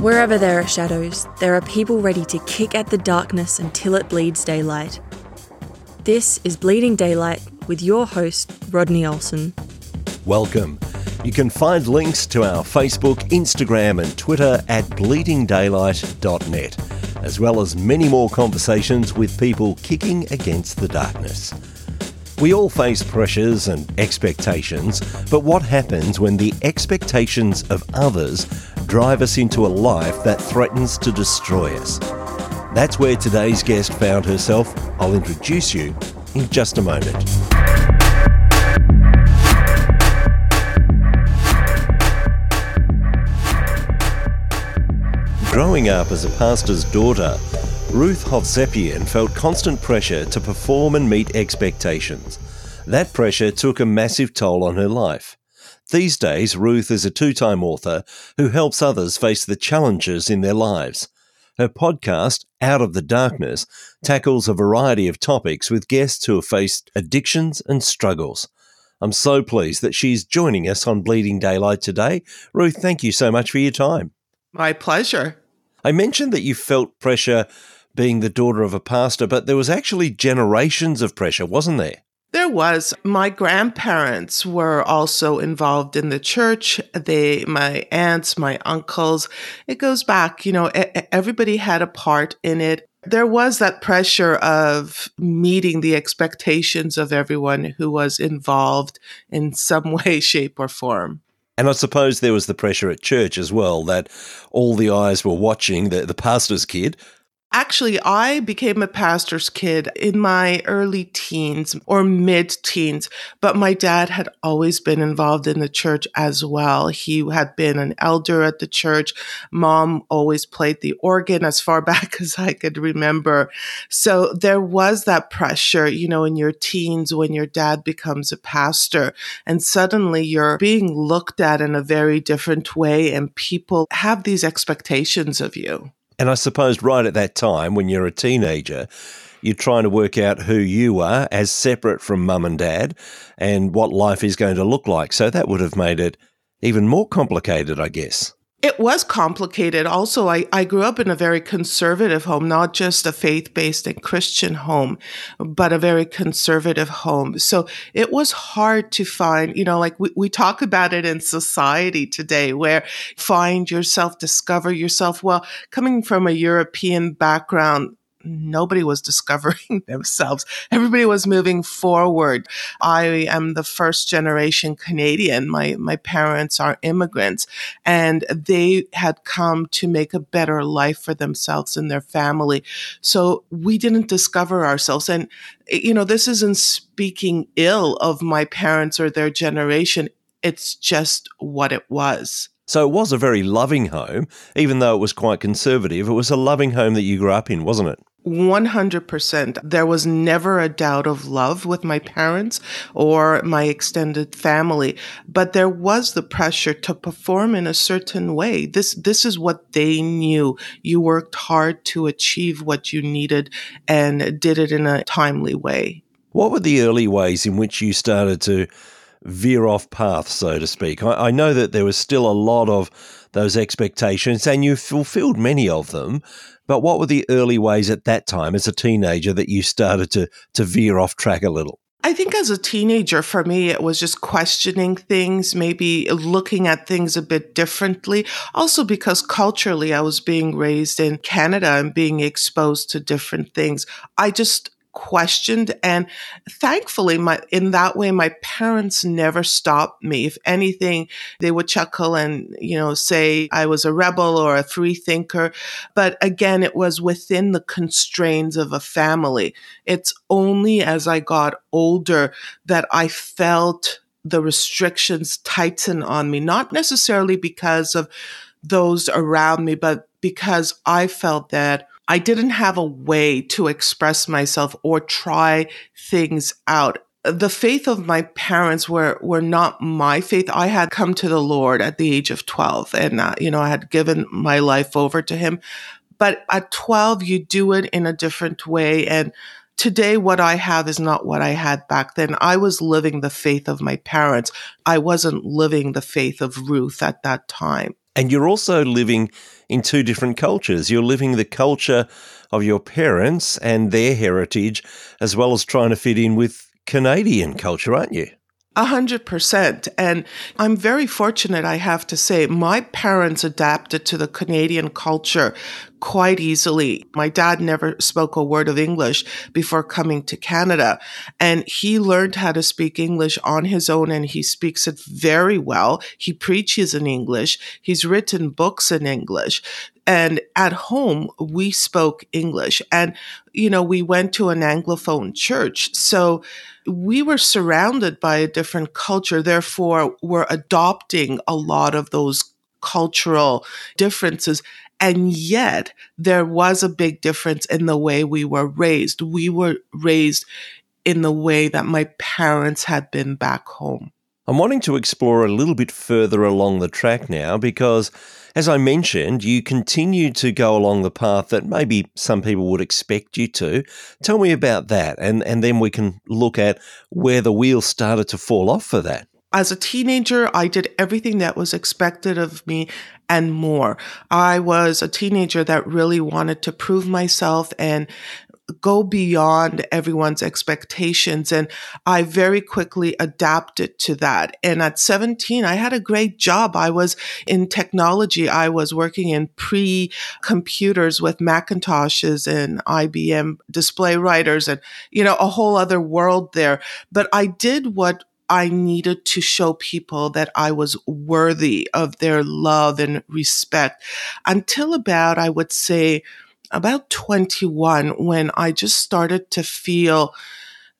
Wherever there are shadows, there are people ready to kick at the darkness until it bleeds daylight. This is Bleeding Daylight with your host, Rodney Olson. Welcome. You can find links to our Facebook, Instagram, and Twitter at bleedingdaylight.net, as well as many more conversations with people kicking against the darkness. We all face pressures and expectations, but what happens when the expectations of others drive us into a life that threatens to destroy us? That's where today's guest found herself. I'll introduce you in just a moment. Growing up as a pastor's daughter, Ruth Hovsepian felt constant pressure to perform and meet expectations. That pressure took a massive toll on her life. These days, Ruth is a two time author who helps others face the challenges in their lives. Her podcast, Out of the Darkness, tackles a variety of topics with guests who have faced addictions and struggles. I'm so pleased that she's joining us on Bleeding Daylight today. Ruth, thank you so much for your time. My pleasure. I mentioned that you felt pressure being the daughter of a pastor, but there was actually generations of pressure, wasn't there? There was. My grandparents were also involved in the church. They, my aunts, my uncles. It goes back, you know, everybody had a part in it. There was that pressure of meeting the expectations of everyone who was involved in some way, shape, or form. And I suppose there was the pressure at church as well that all the eyes were watching the, the pastor's kid Actually, I became a pastor's kid in my early teens or mid teens, but my dad had always been involved in the church as well. He had been an elder at the church. Mom always played the organ as far back as I could remember. So there was that pressure, you know, in your teens when your dad becomes a pastor and suddenly you're being looked at in a very different way and people have these expectations of you. And I suppose right at that time, when you're a teenager, you're trying to work out who you are as separate from mum and dad and what life is going to look like. So that would have made it even more complicated, I guess. It was complicated. Also, I, I grew up in a very conservative home, not just a faith based and Christian home, but a very conservative home. So it was hard to find, you know, like we, we talk about it in society today where find yourself, discover yourself. Well, coming from a European background, nobody was discovering themselves. Everybody was moving forward. I am the first generation Canadian. My, my parents are immigrants and they had come to make a better life for themselves and their family. So we didn't discover ourselves. And, you know, this isn't speaking ill of my parents or their generation. It's just what it was. So it was a very loving home, even though it was quite conservative. It was a loving home that you grew up in, wasn't it? 100%. There was never a doubt of love with my parents or my extended family, but there was the pressure to perform in a certain way. This, this is what they knew. You worked hard to achieve what you needed and did it in a timely way. What were the early ways in which you started to veer off path, so to speak? I, I know that there was still a lot of those expectations and you fulfilled many of them. But what were the early ways at that time as a teenager that you started to, to veer off track a little? I think as a teenager, for me, it was just questioning things, maybe looking at things a bit differently. Also, because culturally, I was being raised in Canada and being exposed to different things. I just questioned. And thankfully my in that way my parents never stopped me. If anything they would chuckle and you know say i was a rebel or a free thinker but again it was within the constraints of a family. It's only as i got older that i felt the restrictions tighten on me not necessarily because of those around me but because i felt that I didn't have a way to express myself or try things out. The faith of my parents were were not my faith. I had come to the Lord at the age of 12 and uh, you know I had given my life over to him. But at 12 you do it in a different way and today what I have is not what I had back then. I was living the faith of my parents. I wasn't living the faith of Ruth at that time. And you're also living in two different cultures. You're living the culture of your parents and their heritage, as well as trying to fit in with Canadian culture, aren't you? A hundred percent. And I'm very fortunate, I have to say. My parents adapted to the Canadian culture quite easily. My dad never spoke a word of English before coming to Canada. And he learned how to speak English on his own and he speaks it very well. He preaches in English. He's written books in English. And at home, we spoke English. And, you know, we went to an Anglophone church. So, we were surrounded by a different culture. Therefore, we're adopting a lot of those cultural differences. And yet, there was a big difference in the way we were raised. We were raised in the way that my parents had been back home. I'm wanting to explore a little bit further along the track now because as I mentioned, you continue to go along the path that maybe some people would expect you to. Tell me about that, and, and then we can look at where the wheels started to fall off for that. As a teenager, I did everything that was expected of me and more. I was a teenager that really wanted to prove myself and go beyond everyone's expectations. And I very quickly adapted to that. And at 17, I had a great job. I was in technology. I was working in pre computers with Macintoshes and IBM display writers and, you know, a whole other world there. But I did what I needed to show people that I was worthy of their love and respect until about, I would say, about 21 when I just started to feel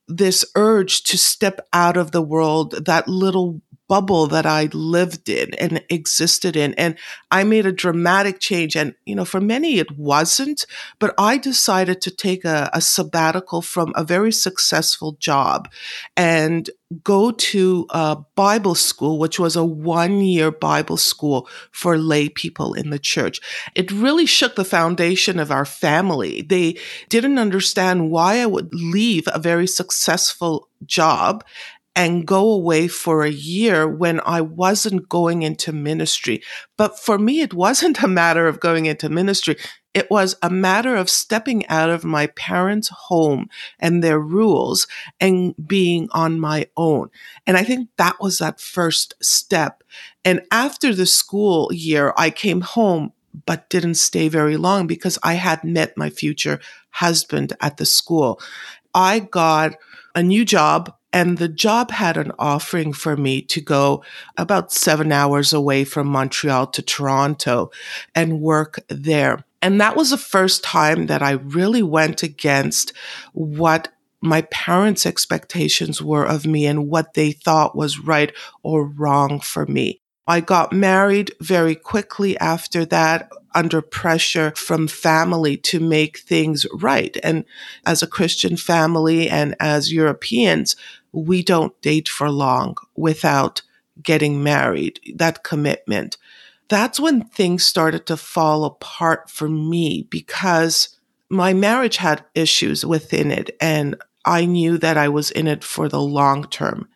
this urge to step out of the world, that little bubble that I lived in and existed in. And I made a dramatic change. And, you know, for many it wasn't, but I decided to take a, a sabbatical from a very successful job and go to a Bible school, which was a one year Bible school for lay people in the church. It really shook the foundation of our family. They didn't understand why I would leave a very successful job and go away for a year when I wasn't going into ministry. But for me, it wasn't a matter of going into ministry. It was a matter of stepping out of my parents' home and their rules and being on my own. And I think that was that first step. And after the school year, I came home, but didn't stay very long because I had met my future husband at the school. I got a new job and the job had an offering for me to go about seven hours away from Montreal to Toronto and work there. And that was the first time that I really went against what my parents' expectations were of me and what they thought was right or wrong for me. I got married very quickly after that under pressure from family to make things right. And as a Christian family and as Europeans, we don't date for long without getting married, that commitment. That's when things started to fall apart for me because my marriage had issues within it and I knew that I was in it for the long term.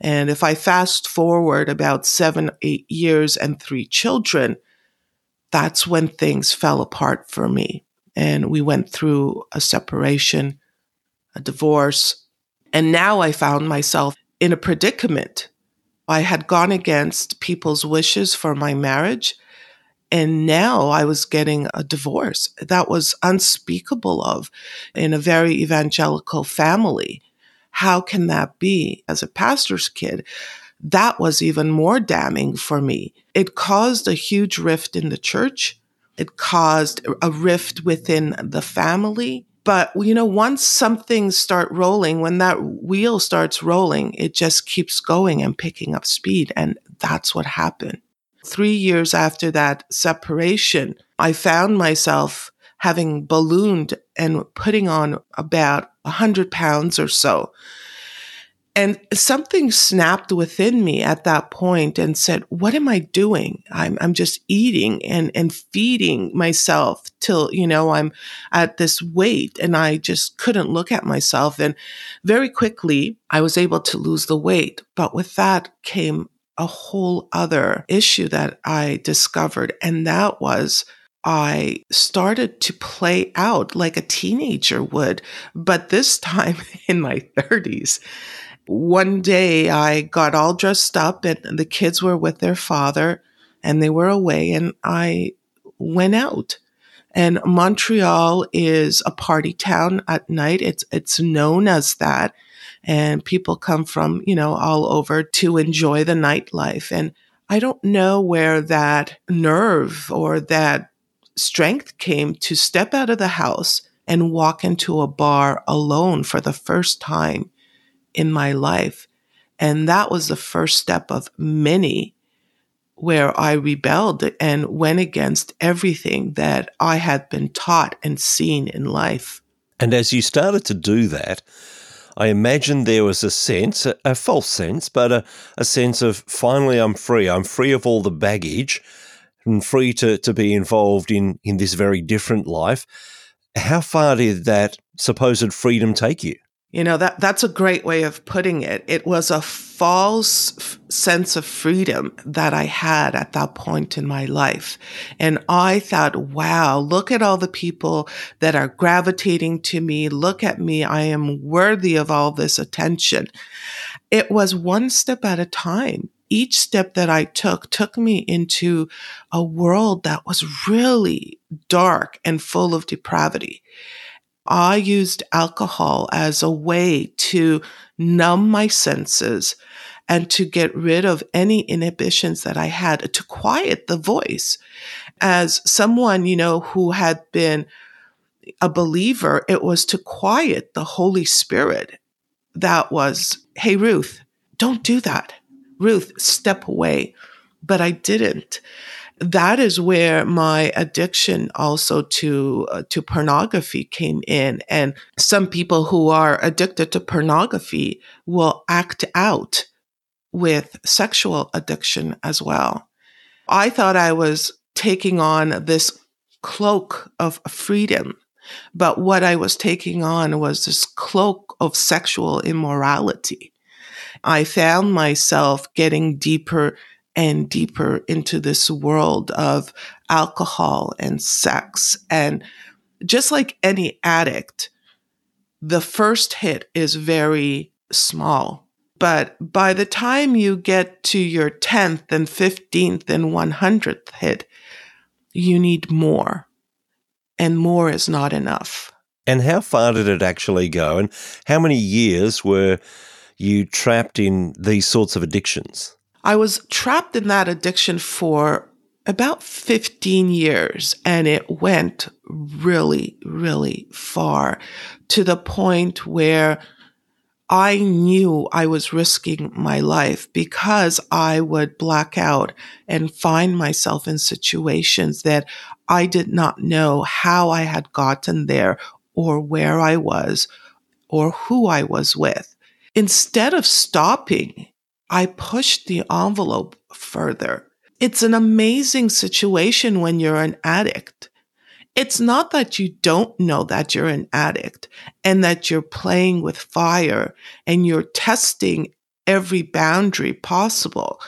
And if I fast forward about seven, eight years and three children, that's when things fell apart for me. And we went through a separation, a divorce. And now I found myself in a predicament. I had gone against people's wishes for my marriage. And now I was getting a divorce. That was unspeakable of in a very evangelical family. How can that be? As a pastor's kid, that was even more damning for me. It caused a huge rift in the church. It caused a rift within the family. But, you know, once some things start rolling, when that wheel starts rolling, it just keeps going and picking up speed. And that's what happened. Three years after that separation, I found myself having ballooned and putting on about 100 pounds or so. And something snapped within me at that point and said, what am I doing? I'm, I'm just eating and, and feeding myself till, you know, I'm at this weight and I just couldn't look at myself. And very quickly I was able to lose the weight. But with that came a whole other issue that I discovered, and that was I started to play out like a teenager would, but this time in my 30s. One day I got all dressed up and the kids were with their father and they were away and I went out. And Montreal is a party town at night. It's it's known as that. And people come from, you know, all over to enjoy the nightlife. And I don't know where that nerve or that strength came to step out of the house and walk into a bar alone for the first time in my life. And that was the first step of many where I rebelled and went against everything that I had been taught and seen in life. And as you started to do that, I imagine there was a sense, a, a false sense, but a, a sense of finally I'm free. I'm free of all the baggage and free to, to be involved in, in this very different life. How far did that supposed freedom take you? You know, that, that's a great way of putting it. It was a false f- sense of freedom that I had at that point in my life. And I thought, wow, look at all the people that are gravitating to me. Look at me. I am worthy of all this attention. It was one step at a time each step that I took took me into a world that was really dark and full of depravity. I used alcohol as a way to numb my senses and to get rid of any inhibitions that I had to quiet the voice. As someone, you know, who had been a believer, it was to quiet the Holy Spirit that was, Hey, Ruth, don't do that. Ruth, step away. But I didn't. That is where my addiction also to uh, to pornography came in and some people who are addicted to pornography will act out with sexual addiction as well. I thought I was taking on this cloak of freedom, but what I was taking on was this cloak of sexual immorality. I found myself getting deeper and deeper into this world of alcohol and sex. And just like any addict, the first hit is very small. But by the time you get to your 10th and 15th and 100th hit, you need more. And more is not enough. And how far did it actually go? And how many years were you trapped in these sorts of addictions? I was trapped in that addiction for about 15 years and it went really, really far to the point where I knew I was risking my life because I would black out and find myself in situations that I did not know how I had gotten there or where I was or who I was with. Instead of stopping, I pushed the envelope further. It's an amazing situation when you're an addict. It's not that you don't know that you're an addict and that you're playing with fire and you're testing every boundary possible.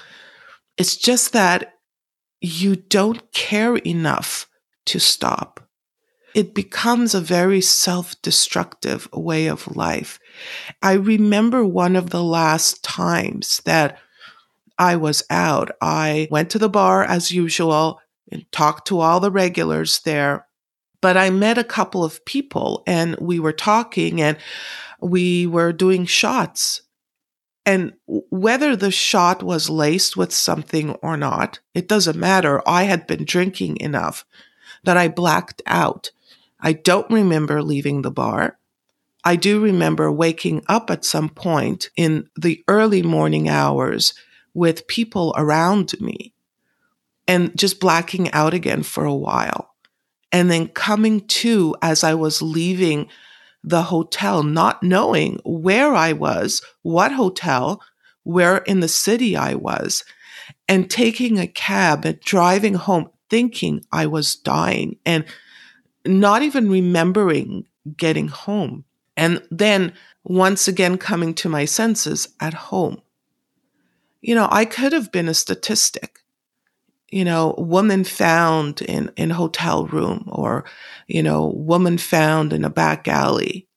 It's just that you don't care enough to stop. It becomes a very self destructive way of life. I remember one of the last times that I was out. I went to the bar as usual and talked to all the regulars there. But I met a couple of people and we were talking and we were doing shots. And whether the shot was laced with something or not, it doesn't matter. I had been drinking enough that I blacked out. I don't remember leaving the bar. I do remember waking up at some point in the early morning hours with people around me and just blacking out again for a while. And then coming to as I was leaving the hotel, not knowing where I was, what hotel, where in the city I was, and taking a cab and driving home thinking I was dying and not even remembering getting home. And then once again coming to my senses at home. you know, I could have been a statistic. You know, woman found in, in hotel room or, you know, woman found in a back alley.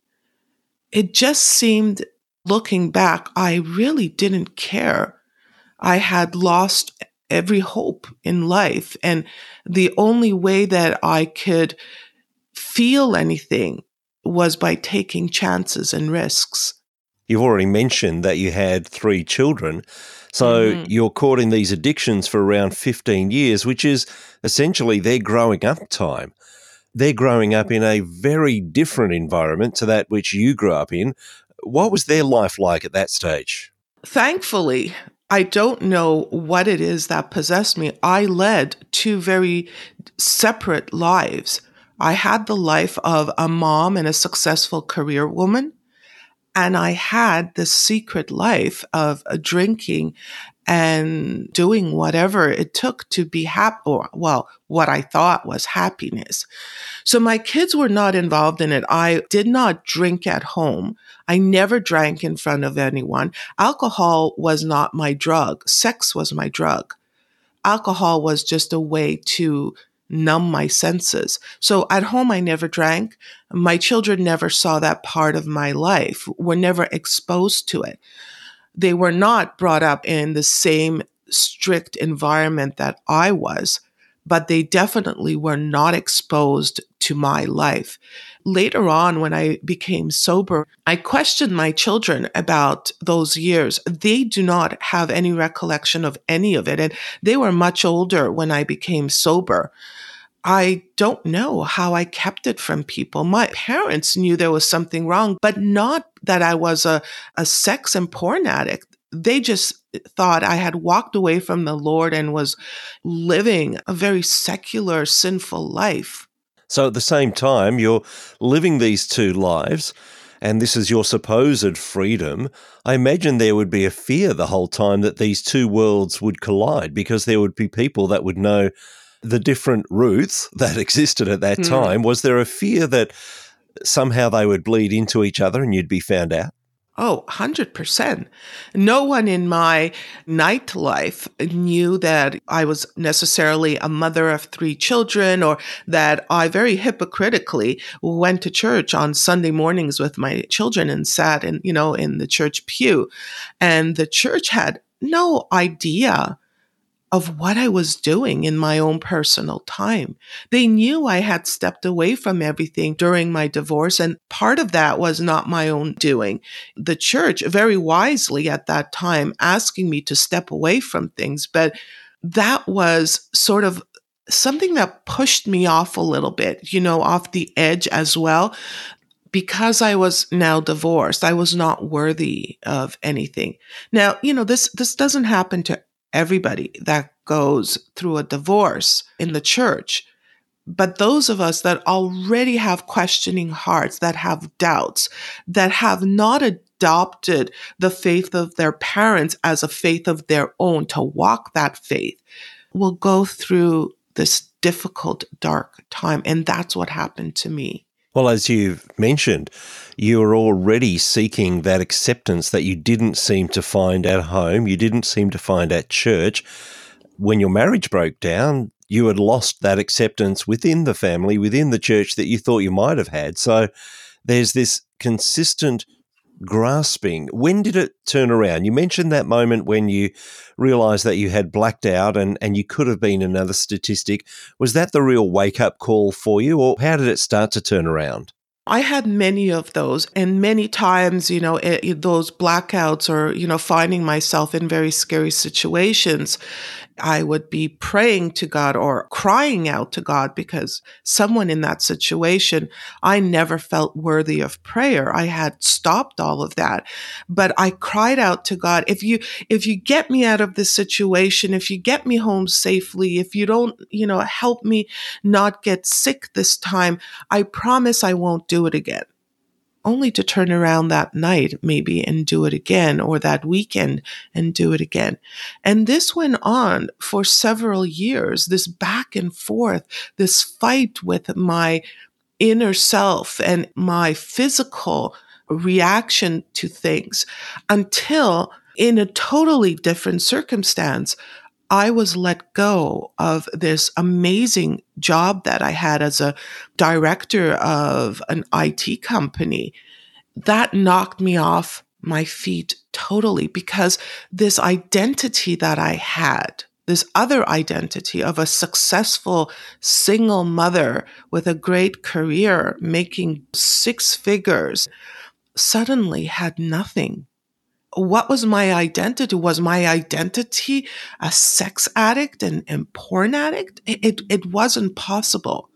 It just seemed looking back, I really didn't care. I had lost every hope in life. And the only way that I could feel anything was by taking chances and risks. You've already mentioned that you had three children. So mm-hmm. you're caught in these addictions for around 15 years, which is essentially their growing up time. They're growing up in a very different environment to that which you grew up in. What was their life like at that stage? Thankfully, I don't know what it is that possessed me. I led two very separate lives. I had the life of a mom and a successful career woman. And I had this secret life of uh, drinking and doing whatever it took to be happy, or well, what I thought was happiness. So my kids were not involved in it. I did not drink at home. I never drank in front of anyone. Alcohol was not my drug. Sex was my drug. Alcohol was just a way to numb my senses. So at home, I never drank. My children never saw that part of my life, were never exposed to it. They were not brought up in the same strict environment that I was, but they definitely were not exposed to my life. Later on, when I became sober, I questioned my children about those years. They do not have any recollection of any of it. And they were much older when I became sober. I don't know how I kept it from people. My parents knew there was something wrong, but not that I was a, a sex and porn addict. They just thought I had walked away from the Lord and was living a very secular, sinful life. So at the same time, you're living these two lives, and this is your supposed freedom. I imagine there would be a fear the whole time that these two worlds would collide because there would be people that would know the different Ruths that existed at that mm. time, was there a fear that somehow they would bleed into each other and you'd be found out? Oh, 100%. No one in my nightlife knew that I was necessarily a mother of three children or that I very hypocritically went to church on Sunday mornings with my children and sat in, you know, in the church pew. And the church had no idea of what I was doing in my own personal time. They knew I had stepped away from everything during my divorce, and part of that was not my own doing. The church, very wisely at that time, asking me to step away from things, but that was sort of something that pushed me off a little bit, you know, off the edge as well because I was now divorced, I was not worthy of anything. Now, you know, this this doesn't happen to everybody that goes through a divorce in the church. But those of us that already have questioning hearts, that have doubts, that have not adopted the faith of their parents as a faith of their own to walk that faith, will go through this difficult, dark time. And that's what happened to me. Well, as you've mentioned, you were already seeking that acceptance that you didn't seem to find at home, you didn't seem to find at church. When your marriage broke down, you had lost that acceptance within the family, within the church that you thought you might have had. So there's this consistent grasping. When did it turn around? You mentioned that moment when you realized that you had blacked out and, and you could have been another statistic. Was that the real wake up call for you, or how did it start to turn around? I had many of those, and many times, you know, it, those blackouts or, you know, finding myself in very scary situations. I would be praying to God or crying out to God because someone in that situation, I never felt worthy of prayer. I had stopped all of that, but I cried out to God, if you, if you get me out of this situation, if you get me home safely, if you don't, you know, help me not get sick this time, I promise I won't do it again only to turn around that night maybe and do it again or that weekend and do it again. And this went on for several years, this back and forth, this fight with my inner self and my physical reaction to things until in a totally different circumstance, I was let go of this amazing job that I had as a director of an IT company. That knocked me off my feet totally because this identity that I had, this other identity of a successful single mother with a great career, making six figures, suddenly had nothing what was my identity? Was my identity a sex addict and, and porn addict? It, it, it wasn't possible.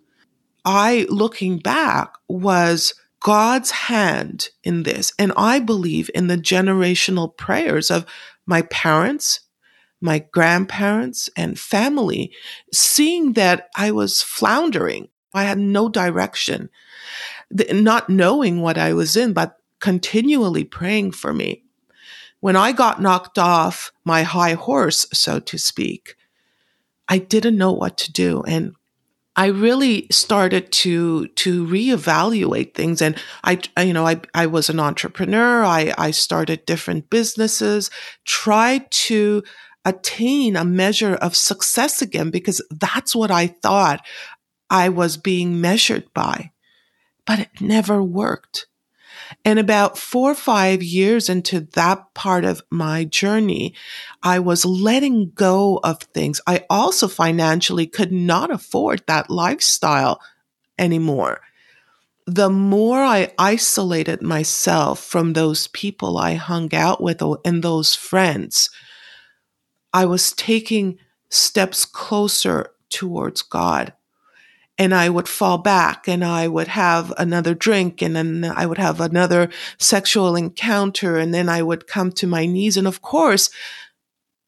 I, looking back, was God's hand in this. And I believe in the generational prayers of my parents, my grandparents, and family, seeing that I was floundering. I had no direction, not knowing what I was in, but continually praying for me when I got knocked off my high horse, so to speak, I didn't know what to do. And I really started to to reevaluate things, and I, you know, I I was an entrepreneur. I I started different businesses, tried to attain a measure of success again because that's what I thought I was being measured by, but it never worked. And about four or five years into that part of my journey, I was letting go of things. I also financially could not afford that lifestyle anymore. The more I isolated myself from those people I hung out with and those friends, I was taking steps closer towards God and I would fall back and I would have another drink and then I would have another sexual encounter and then I would come to my knees. And of course,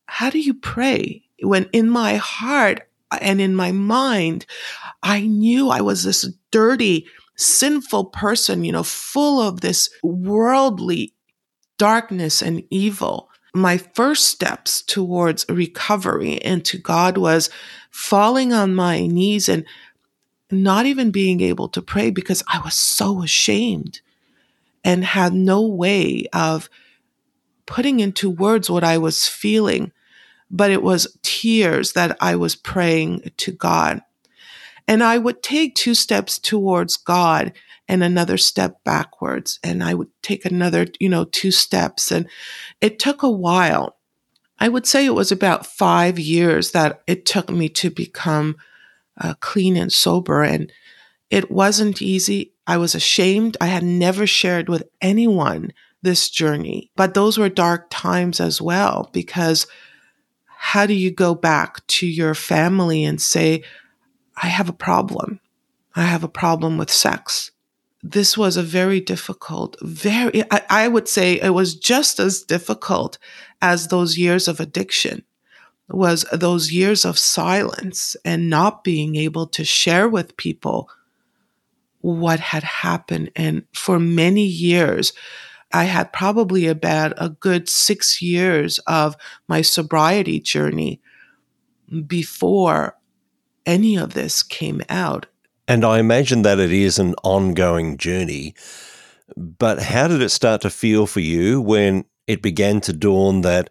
how do you pray when in my heart and in my mind, I knew I was this dirty, sinful person, you know, full of this worldly darkness and evil. My first steps towards recovery into God was falling on my knees and not even being able to pray because I was so ashamed and had no way of putting into words what I was feeling. But it was tears that I was praying to God. And I would take two steps towards God and another step backwards. And I would take another, you know, two steps. And it took a while. I would say it was about five years that it took me to become uh, clean and sober. And it wasn't easy. I was ashamed. I had never shared with anyone this journey, but those were dark times as well because how do you go back to your family and say, I have a problem. I have a problem with sex. This was a very difficult, very, I, I would say it was just as difficult as those years of addiction was those years of silence and not being able to share with people what had happened. And for many years, I had probably about a good six years of my sobriety journey before any of this came out. And I imagine that it is an ongoing journey. But how did it start to feel for you when it began to dawn that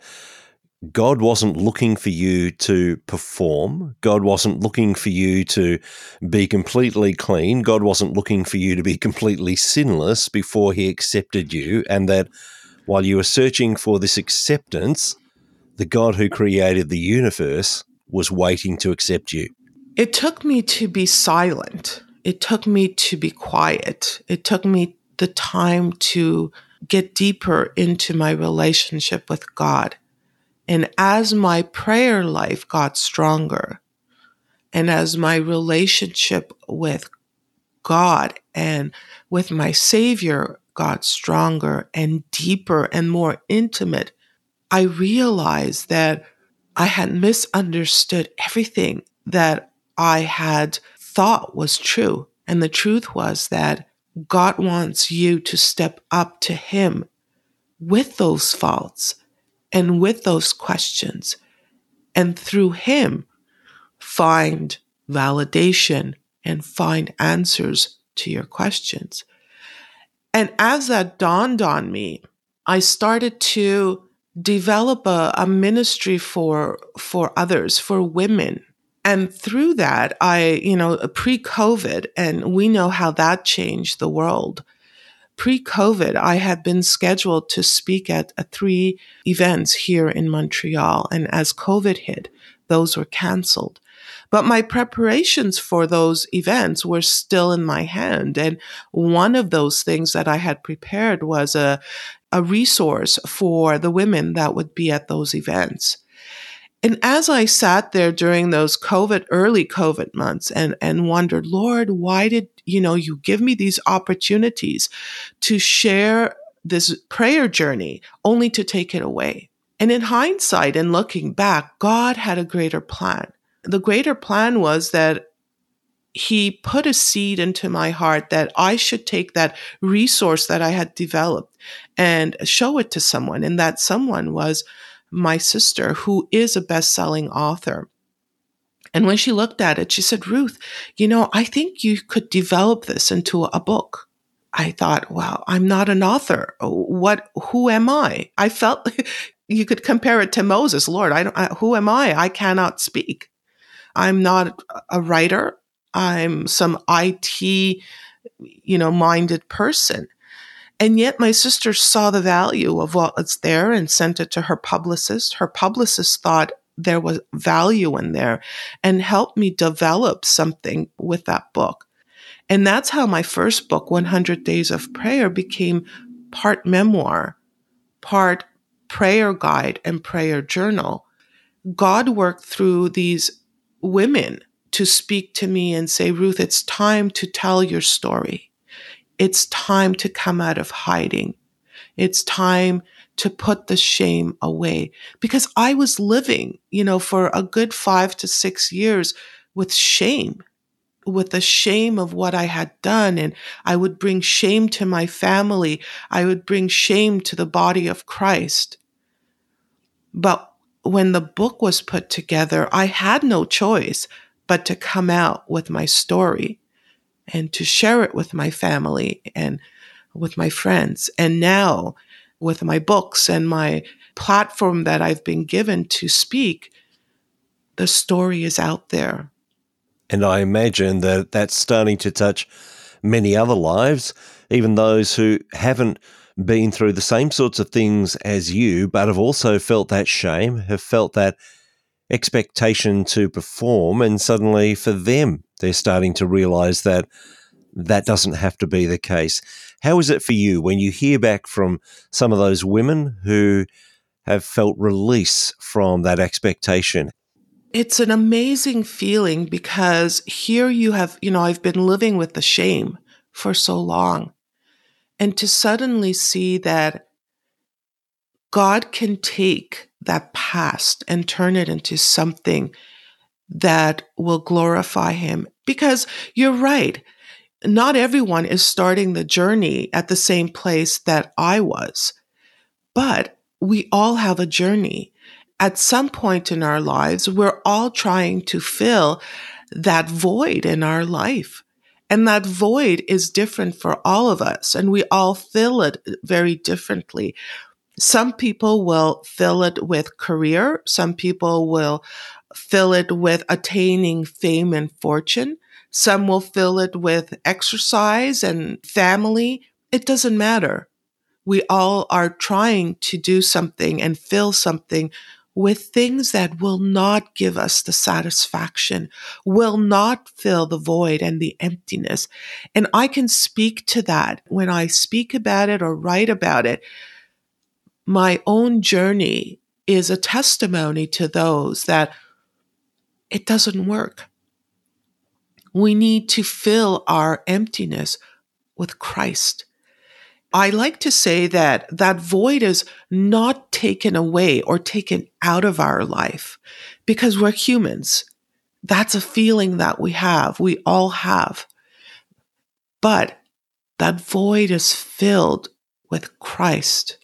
God wasn't looking for you to perform. God wasn't looking for you to be completely clean. God wasn't looking for you to be completely sinless before He accepted you. And that while you were searching for this acceptance, the God who created the universe was waiting to accept you. It took me to be silent. It took me to be quiet. It took me the time to get deeper into my relationship with God. And as my prayer life got stronger, and as my relationship with God and with my Savior got stronger and deeper and more intimate, I realized that I had misunderstood everything that I had thought was true. And the truth was that God wants you to step up to Him with those faults and with those questions. And through Him, find validation and find answers to your questions. And as that dawned on me, I started to develop a, a ministry for for others, for women. And through that, I, you know, pre COVID, and we know how that changed the world. Pre COVID, I had been scheduled to speak at uh, three events here in Montreal. And as COVID hit, those were canceled. But my preparations for those events were still in my hand. And one of those things that I had prepared was a, a resource for the women that would be at those events. And as I sat there during those COVID, early COVID months and, and wondered, Lord, why did, you know, you give me these opportunities to share this prayer journey only to take it away? And in hindsight and looking back, God had a greater plan. The greater plan was that he put a seed into my heart that I should take that resource that I had developed and show it to someone. And that someone was my sister, who is a best selling author. And when she looked at it, she said, Ruth, you know, I think you could develop this into a book. I thought, well, I'm not an author. What, who am I? I felt you could compare it to Moses. Lord, I don't, I, who am I? I cannot speak. I'm not a writer. I'm some IT, you know, minded person. And yet my sister saw the value of what's there and sent it to her publicist. Her publicist thought there was value in there and helped me develop something with that book. And that's how my first book, 100 Days of Prayer, became part memoir, part prayer guide and prayer journal. God worked through these women to speak to me and say, Ruth, it's time to tell your story. It's time to come out of hiding. It's time to put the shame away because I was living, you know, for a good five to six years with shame, with the shame of what I had done. And I would bring shame to my family. I would bring shame to the body of Christ. But when the book was put together, I had no choice but to come out with my story and to share it with my family and with my friends. And now with my books and my platform that I've been given to speak, the story is out there. And I imagine that that's starting to touch many other lives, even those who haven't been through the same sorts of things as you, but have also felt that shame, have felt that expectation to perform, and suddenly for them, they're starting to realize that that doesn't have to be the case. How is it for you when you hear back from some of those women who have felt release from that expectation? It's an amazing feeling because here you have, you know, I've been living with the shame for so long. And to suddenly see that God can take that past and turn it into something that will glorify Him. Because you're right, not everyone is starting the journey at the same place that I was, but we all have a journey. At some point in our lives, we're all trying to fill that void in our life. And that void is different for all of us, and we all fill it very differently. Some people will fill it with career. Some people will fill it with attaining fame and fortune. Some will fill it with exercise and family. It doesn't matter. We all are trying to do something and fill something with things that will not give us the satisfaction, will not fill the void and the emptiness. And I can speak to that when I speak about it or write about it. My own journey is a testimony to those that it doesn't work. We need to fill our emptiness with Christ. I like to say that that void is not taken away or taken out of our life because we're humans. That's a feeling that we have. We all have. But that void is filled with Christ,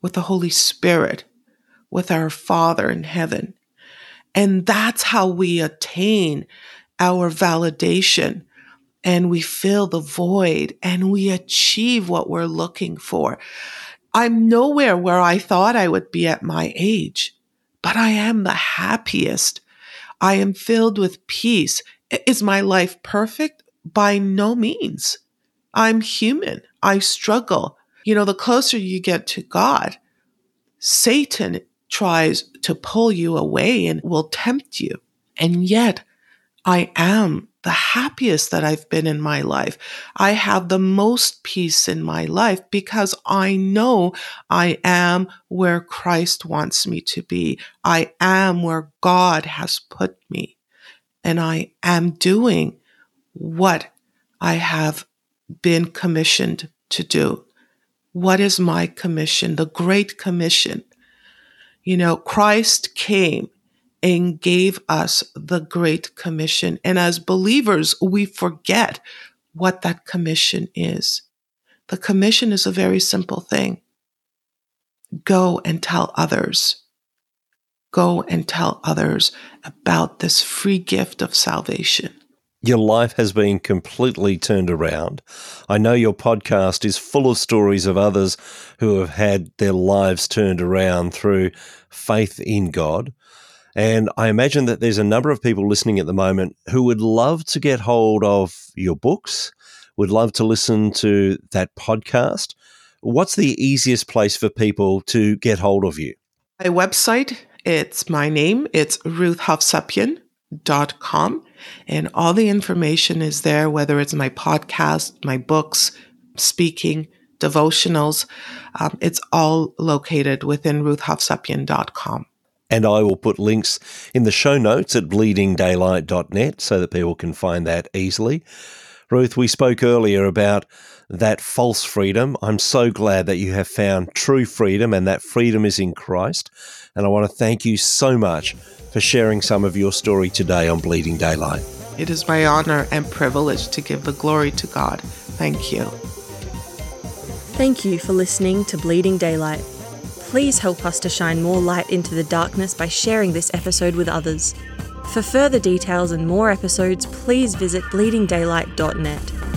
with the Holy Spirit, with our Father in heaven. And that's how we attain our validation and we fill the void and we achieve what we're looking for. I'm nowhere where I thought I would be at my age, but I am the happiest. I am filled with peace. Is my life perfect? By no means. I'm human. I struggle. You know, the closer you get to God, Satan tries to pull you away and will tempt you. And yet, I am the happiest that I've been in my life. I have the most peace in my life because I know I am where Christ wants me to be. I am where God has put me. And I am doing what I have been commissioned to do. What is my commission? The Great Commission. You know, Christ came and gave us the Great Commission. And as believers, we forget what that commission is. The commission is a very simple thing go and tell others. Go and tell others about this free gift of salvation. Your life has been completely turned around. I know your podcast is full of stories of others who have had their lives turned around through faith in God. And I imagine that there's a number of people listening at the moment who would love to get hold of your books, would love to listen to that podcast. What's the easiest place for people to get hold of you? My website, it's my name, it's ruthhovsepian.com. And all the information is there, whether it's my podcast, my books, speaking, devotionals. Um, it's all located within ruthhovsepian.com. And I will put links in the show notes at bleedingdaylight.net so that people can find that easily. Ruth, we spoke earlier about that false freedom. I'm so glad that you have found true freedom and that freedom is in Christ. And I want to thank you so much for sharing some of your story today on Bleeding Daylight. It is my honor and privilege to give the glory to God. Thank you. Thank you for listening to Bleeding Daylight. Please help us to shine more light into the darkness by sharing this episode with others. For further details and more episodes, please visit bleedingdaylight.net.